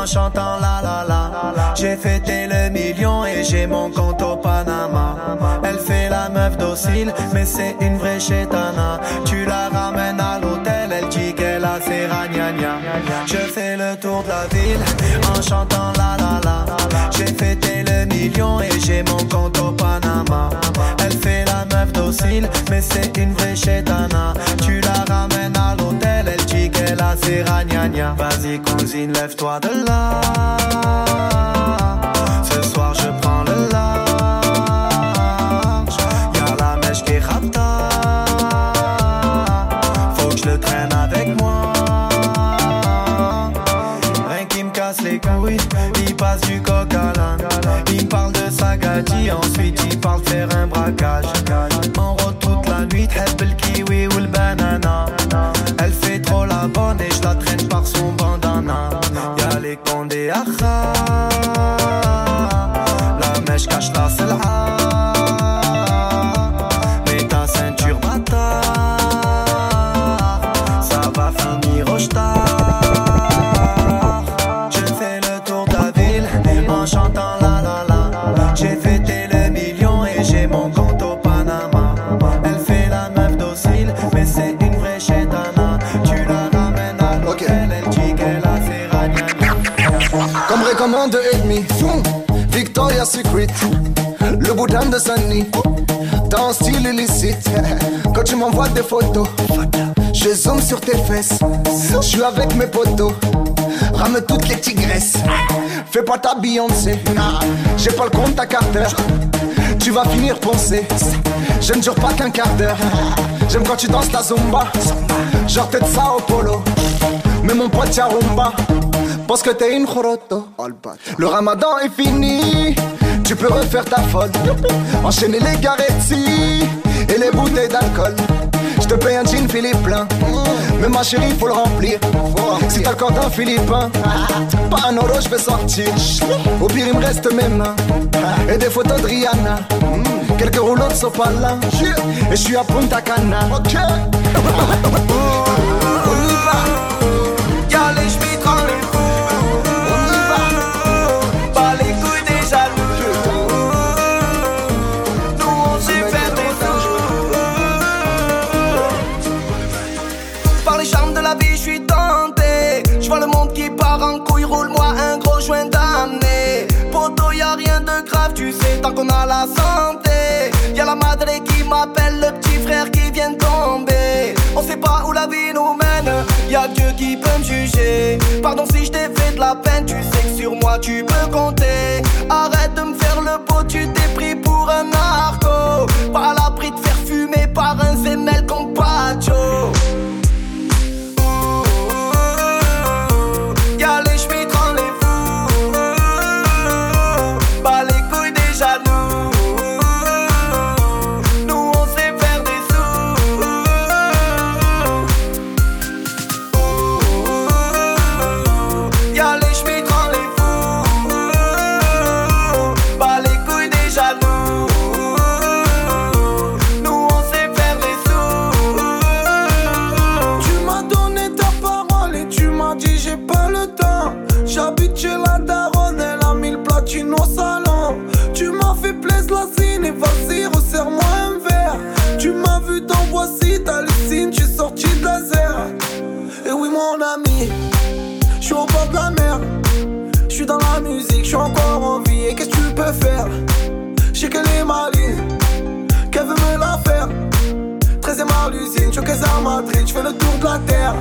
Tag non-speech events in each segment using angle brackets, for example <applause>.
en chantant la la la. J'ai fêté le million et j'ai mon compte au Panama. Elle fait la meuf docile, mais c'est une vraie chétana. Tu la ramènes à l'hôtel, elle dit qu'elle a ses ragnagnas. Je fais le tour de la ville en chantant la la la. J'ai fêté le million et j'ai mon compte au Panama. Elle fait la meuf docile, mais c'est une vraie chétana. Tu la ramènes Vas-y cousine, lève-toi de là. Ce soir je prends le large. Y'a la mèche qui rapta. Faut que je le traîne avec moi. Rien qui me casse les couilles, il passe du coq à l'âne. Il parle de sa ensuite il parle faire un braquage. ביחד. Boudin de Sunny, dans style illicite. Quand tu m'envoies des photos, je zoome sur tes fesses. Je suis avec mes potos, rame toutes les tigresses. Fais pas ta Beyoncé, j'ai pas le compte à Carter. Tu vas finir poncé, je ne jure pas qu'un quart d'heure. J'aime quand tu danses la zumba, genre tête ça au polo. Mais mon pote Yarumba Pense que t'es une choroto Le ramadan est fini Tu peux refaire ta folle <laughs> Enchaîner les garetti Et les bouteilles d'alcool. Je te paye un jean Philippe plein Mais ma chérie faut le remplir. Si t'as le corps d'un Philippin <laughs> Pas un euro je vais sortir. Au pire il me reste mes mains Et des photos de Rihanna. Quelques rouleaux de sopalin Et je suis à Punta Cana <laughs> qu'on a la santé. Y a la madre qui m'appelle, le petit frère qui vient de tomber. On sait pas où la vie nous mène, y a Dieu qui peut me juger. Pardon si je t'ai fait de la peine, tu sais que sur moi tu peux compter. Arrête de me faire le beau, tu t'es pris pour un narco. Pas à l'abri de faire fumer par un zémel comme dans la musique, je suis encore en vie. Et qu'est-ce que tu peux faire? Je sais qu'elle est maligne, qu'elle veut me la faire. 13ème à l'usine, suis à Madrid, je fais le tour de la terre.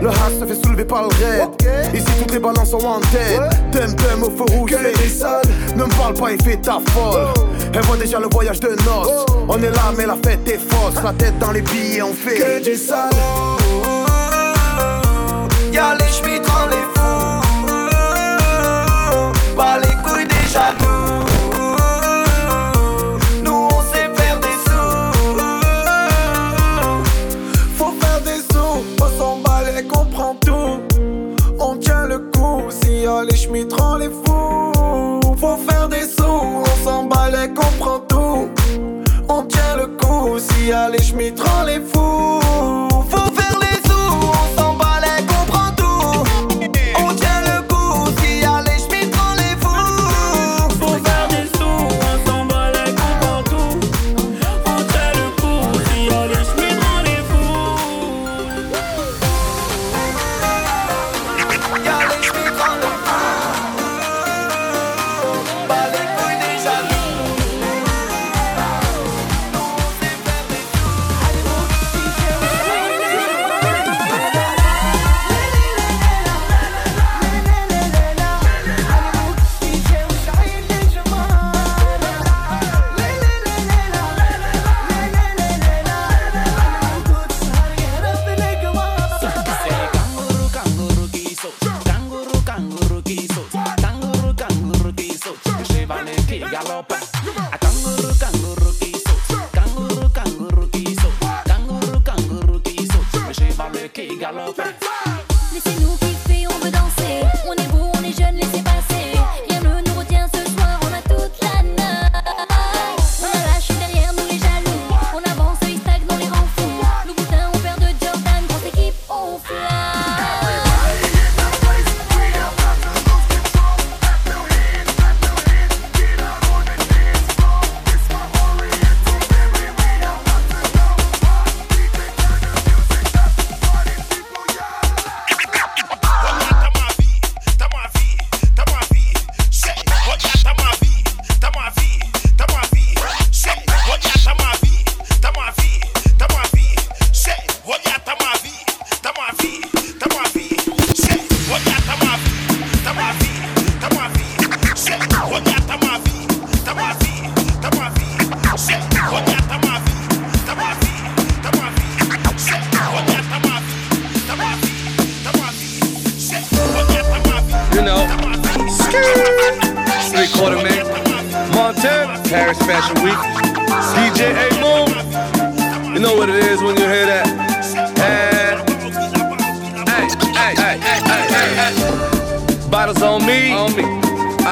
Le hash se fait soulever par le raid. Okay. Ici, toutes les balances sont en tête. T'aimes, t'aimes au feu rouge. Quelle est sale Ne me parle pas, il fait ta folle. Oh. Elle voit déjà le voyage de noces. Oh. On est là, mais la fête est fausse. La tête dans les billets, on fait. Que des sales. Oh. Y'a les chemins bagnole et je les fous. Faut faire des sous, on s'emballe et comprend tout. On tient le coup, si allez, je les fous.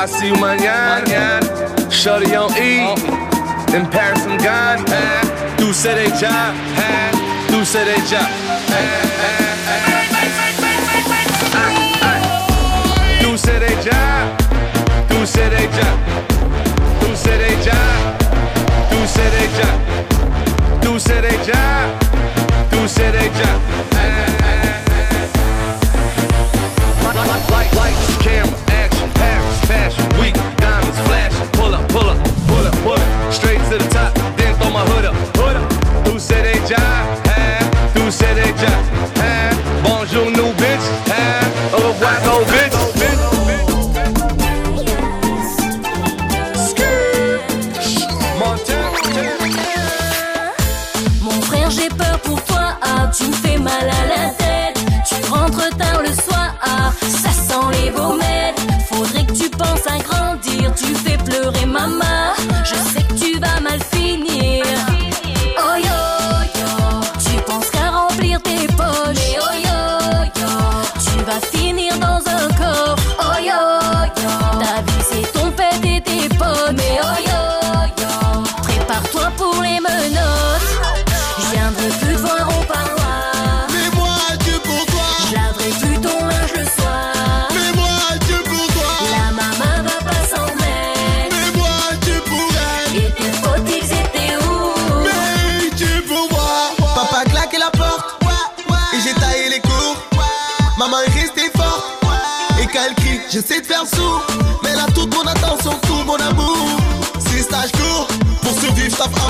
I see you mañana. Shorty on E. In Paris, I'm gone. Tu they job. Tu seré ya. Tu seré ya. Tu seré ya. Tu they job. Tu seré ya. Tu seré ya. Tu seré Light, light, camera. pull up.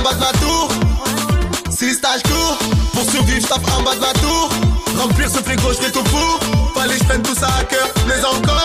en bas de la tour. Si stage pour survivre, je tape en bas de la tour. Remplir ce frigo, je fais tout pour. Fallait, je prenne tout ça à cœur, mais encore.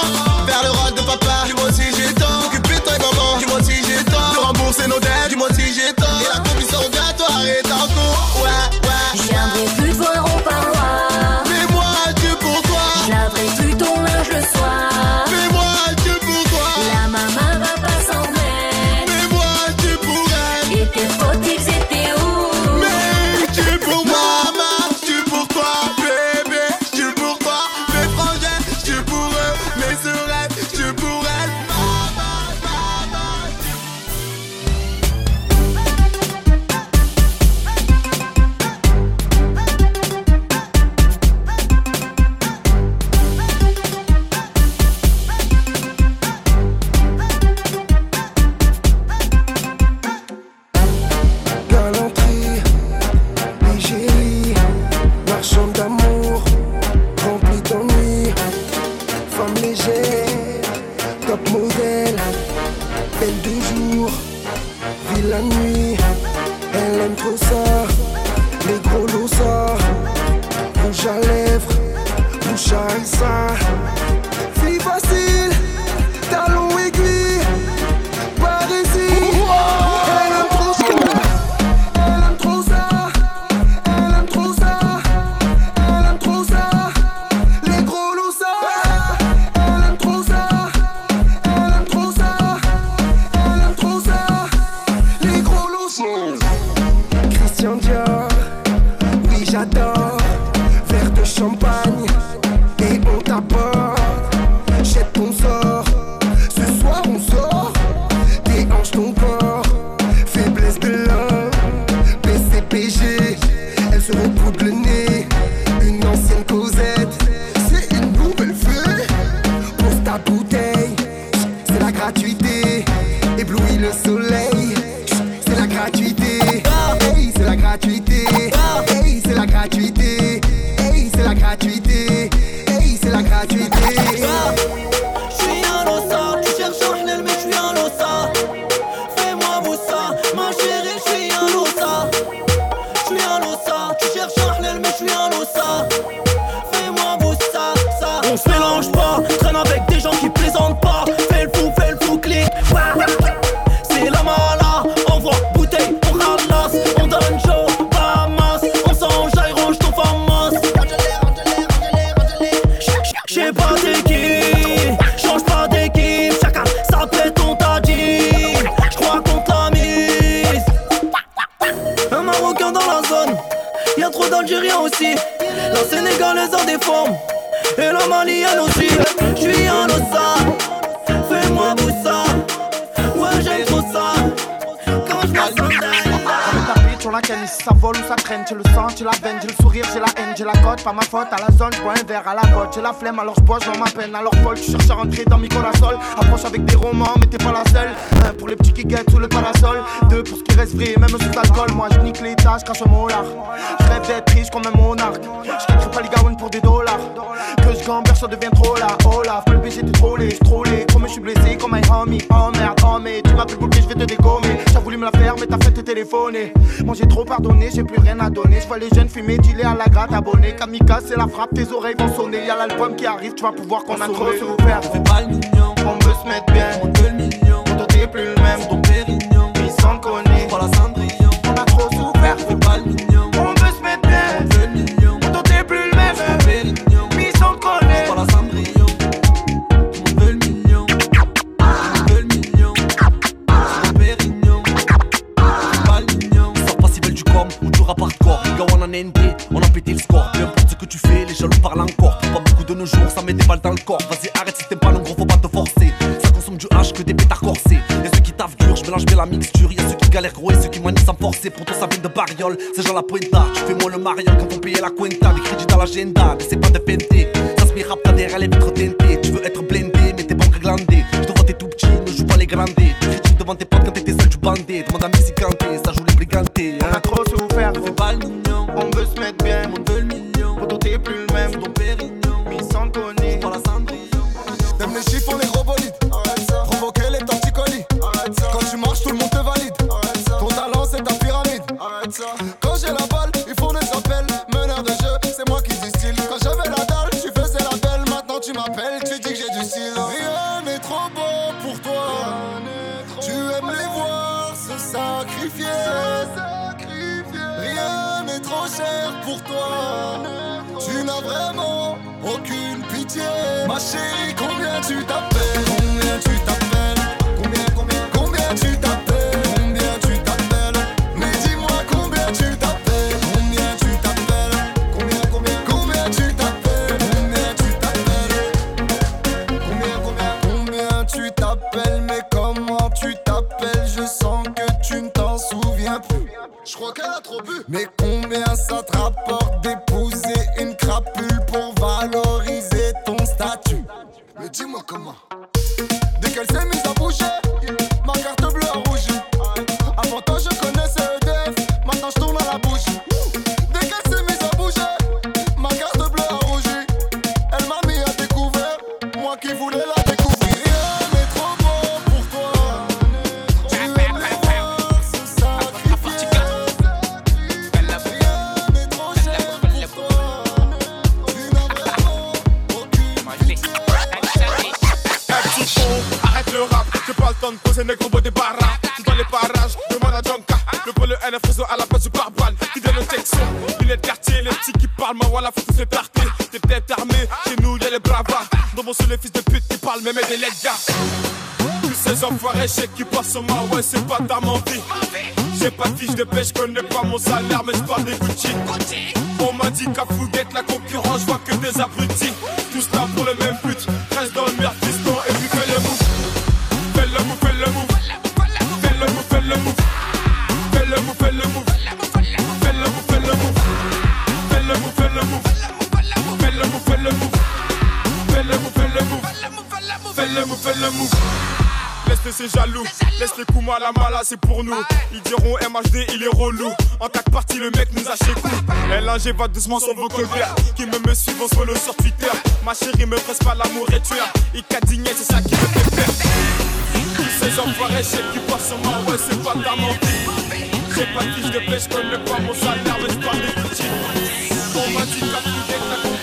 Sur la canne, ça vole ou ça traîne, tu le sens, tu la veine, j'ai le sourire, j'ai la haine, j'ai la cote, pas ma faute, à la zone, je un verre à la botte, j'ai la flemme, alors je bois, je ma peine, alors folle, tu cherches à rentrer dans mes corasols, approche avec des romans, mais t'es pas la seule, un pour les petits qui guettent sous le parasol, deux pour ce qui reste vrai, même sous alcool, moi je nique les tâches, crache molar, je rêve d'être riche comme un monarque, je pas les gaounes pour des dollars, que je gamberge, ça devient trop là, oh là, faut le baiser, t'es trop laid, trop comme je suis blessé, comme un homie, oh merde, oh mais tu m'appelles pour que je vais te dégommer, j'ai voulu me la faire, mais t'as fait te téléphoner, moi j'ai trop pardonné, j'ai plus rien à donner, je vois les jeunes fumer, dealer à la gratte, abonné, kamikaze, c'est la frappe, tes oreilles vont sonner, y'a l'album qui arrive, tu vas pouvoir qu'on a trop souffert, fais pas le mignon, on veut se mettre bien, on veut le mignon, toi t'es plus le même, On a pété le score. Peu importe ce que tu fais, les jaloux parlent encore. Pas beaucoup de nos jours, ça met des balles dans le corps. Vas-y arrête si t'aimes pas le gros, faut pas te forcer. Ça consomme du H que des pétards corsés. Y'a ceux qui taffent dur, je mélange bien la mixture. Y'a ceux qui galèrent gros et ceux qui manient sans forcer. Pour toi ça vient de bariole, c'est genre la pointa Tu fais moi le mariole quand on payait la cuenta. Des crédits dans l'agenda, mais c'est pas de Ça se met rap, t'as derrière les vitres teintées Tu veux être blindé, mais t'es bon que glandé. Je te vois t'es tout petit, ne joue pas les grandés Tu devant tes potes quand t'étais seul, tu bandais. Demande à Missy ça joue les brigantés On a trop souffert, fais pas le mon salaire, mais je parle des Gucci. On m'a dit qu'à Fouguette, la concurrence, je vois que des abrutis. Tous là pour le même but, reste dans le merde, fiston, et puis fais le move. Fais le move, fais le move. Fais le move, fais le move. Fais le move, fais le move. Fais le move, fais le move. Fais le move, fais le move. Fais le move, fais le move. Fais le move, fais le move. Fais le move, fais le move c'est jaloux. Laisse les coups à la c'est pour nous. Ils diront MHD, il est relou. En tac parti, le mec nous a chez LNG va doucement sur vos colères. Qui me me suivent, on se le sur Twitter. Ma chérie me presse pas, l'amour et est tueur. Icadigné, c'est ça qui me fait peur. Tous ces enfoirés, je qui passent sur moi, ouais, c'est pas ta mentir. J'ai pas de fiche de pêche, je connais pas mon salaire, mais je parle des petits. On m'a dit qu'à tout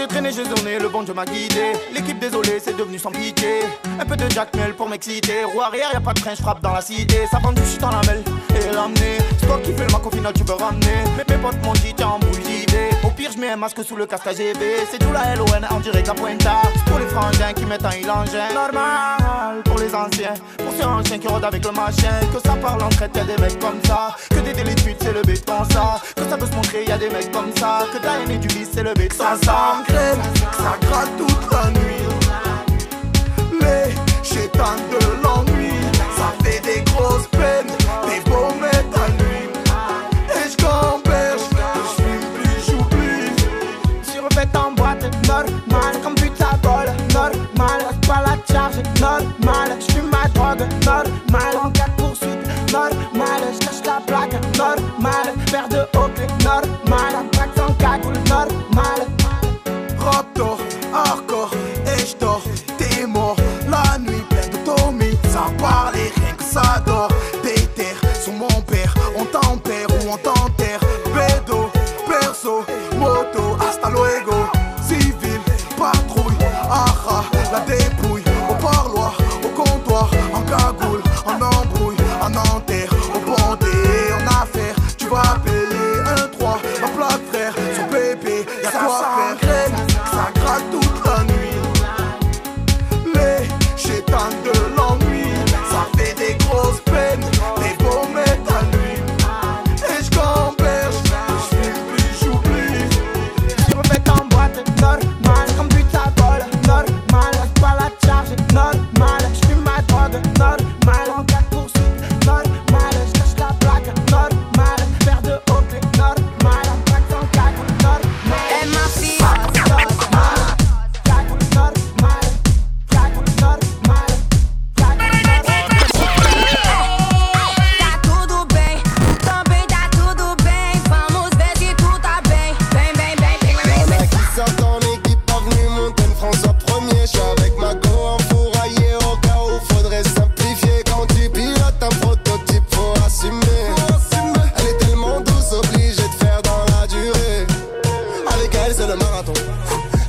j'ai traîné, j'ai zoné, le bon Dieu m'a guidé. L'équipe désolée, c'est devenu sans pitié. Un peu de jackmel pour m'exciter. Roue arrière, y a pas de train, je frappe dans la cité. Ça vend du shit dans la mêle et l'amener. C'est toi qui fais le mac, au final tu peux ramener. Mes potes m'ont dit, t'es en boule. Au pire, je mets un masque sous le casque AGB. C'est tout la LON en direct la Pointa. Pour les frangins qui mettent un ilangin. Normal pour les anciens. Pour ceux anciens qui rôdent avec le machin. Que ça parle en traite, y'a des mecs comme ça. Que des délits c'est le béton ça. Que ça peut se montrer, y'a des mecs comme ça. Que t'as aimé du vice, c'est le béton ça ça gratte toute la nuit. Les chétans de l'ennui, ça fait des grosses peines, des pommettes à nuit. Et je camperge, je fume plus, j'oublie. Tu en boîte, normal, comme putain colle, normal. Pas la charge, normal, je fume ma drogue, normal. En cas de poursuite, normal, je lâche la plaque, normal. Père de hockey, normal.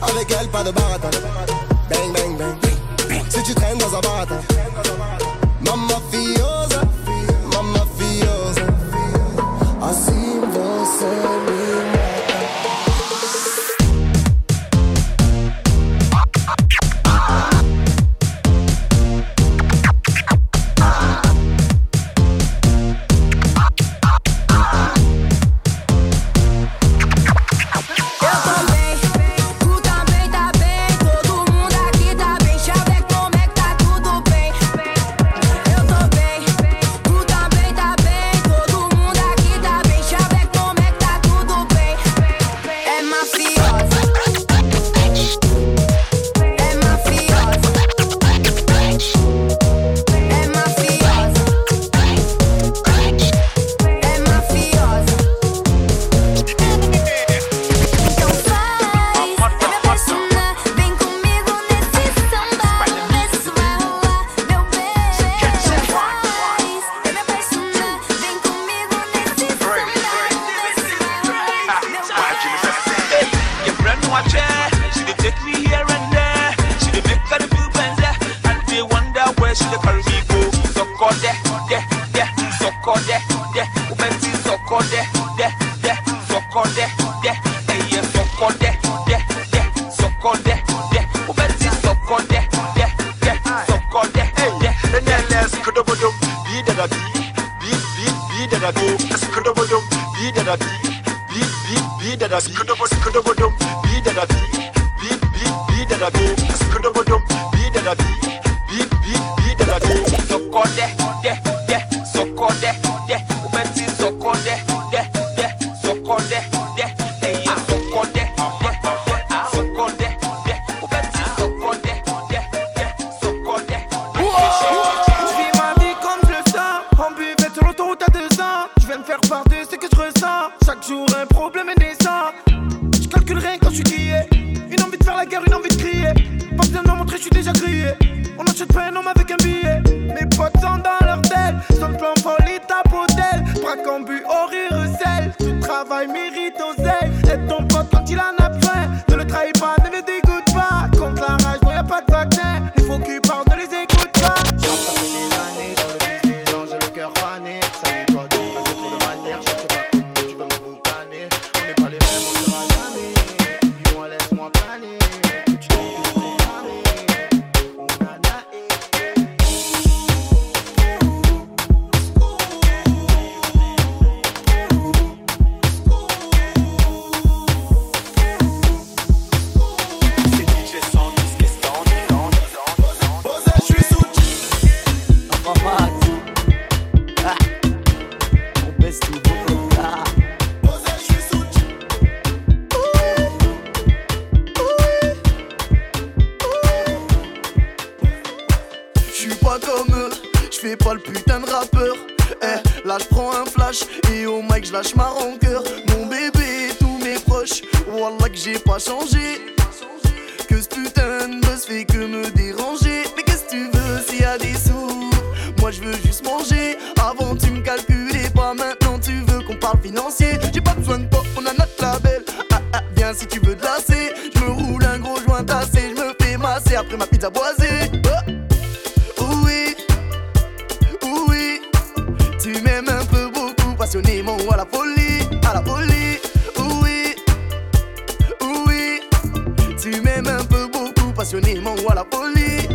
Avec elle, pas de baratin. Bang, bang, bang. Si tu traînes dans un baratin. Mamma fiosa, mamma fiosa. Assis Oui, oui, tu m'aimes un peu beaucoup, passionnément à la folie, à la folie. Oui, oui, tu m'aimes un peu beaucoup, passionnément à la folie.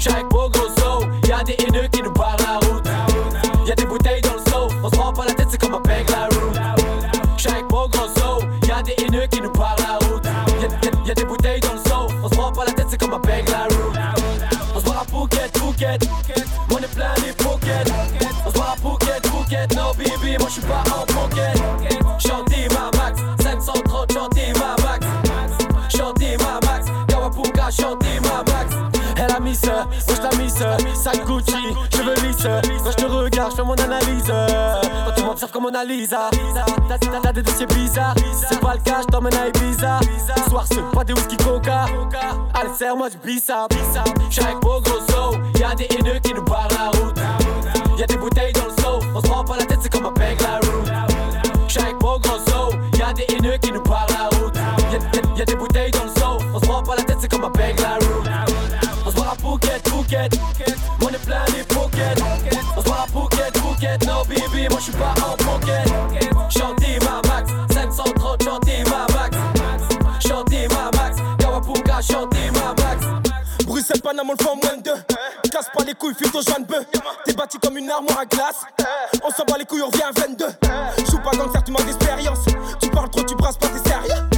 Shark Bogo so Ja, die in hun in de now. oh je la mise, sac Gucci, cheveux lisses. Quand je te regarde, je fais mon analyse. Quand tu m'observes comme on analyse, t'as des dossiers bizarres. C'est pas le cas, je t'emmène à Ibiza. Ce soir, ce, pas des whisky coca. Allez, serre-moi du bissa. J'suis avec beau grosso, y'a des haineux qui nous barrent la route. Y'a des bouteilles dans le seau, on se prend pas la tête, c'est comme un peg on le fait en moins deux. Casse pas les couilles, fuis ton joint de bœuf. T'es bâti comme une armoire à glace. On s'en bat les couilles, on revient à 22. Joue pas dans le cercle, tu manques d'expérience. Tu parles trop, tu brasses pas, t'es sérieux.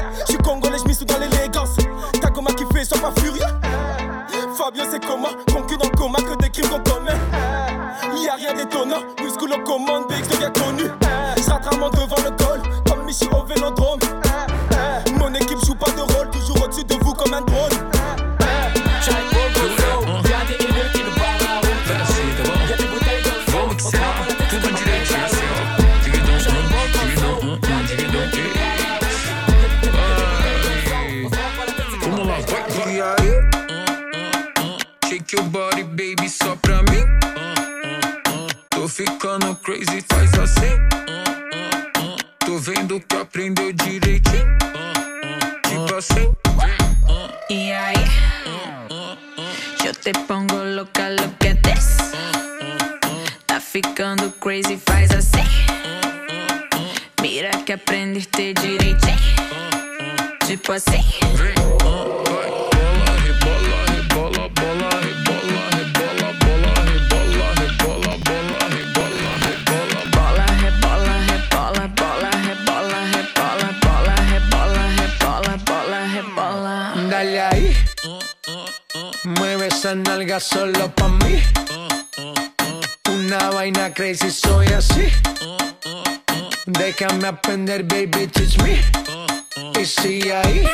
Esa nalga solo pa' mí. Una vaina crazy, soy así. Déjame aprender, baby, teach me. Y sigue ahí.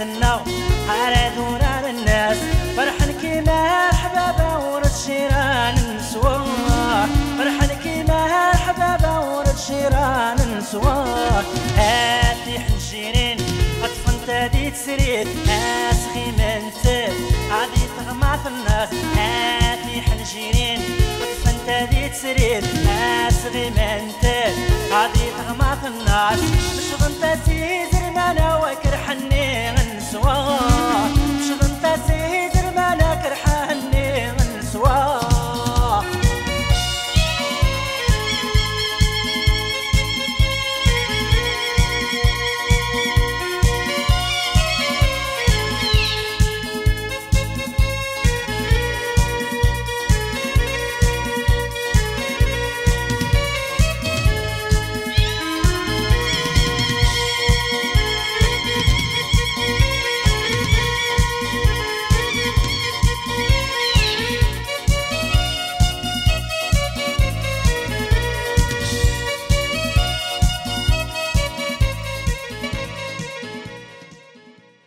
تثناو على دوران الناس. فرح كيما الحبابة ورد شيران نسوا فرح كيما الحبابة ورد شيران نسوا هاتي حنجرين أطفن تادي تسريت أسخي من تب عادي تغمعت الناس. هاتي حنجرين أطفن تادي تسريت أسخي من تب عادي تغمعت الناس. مش غنطة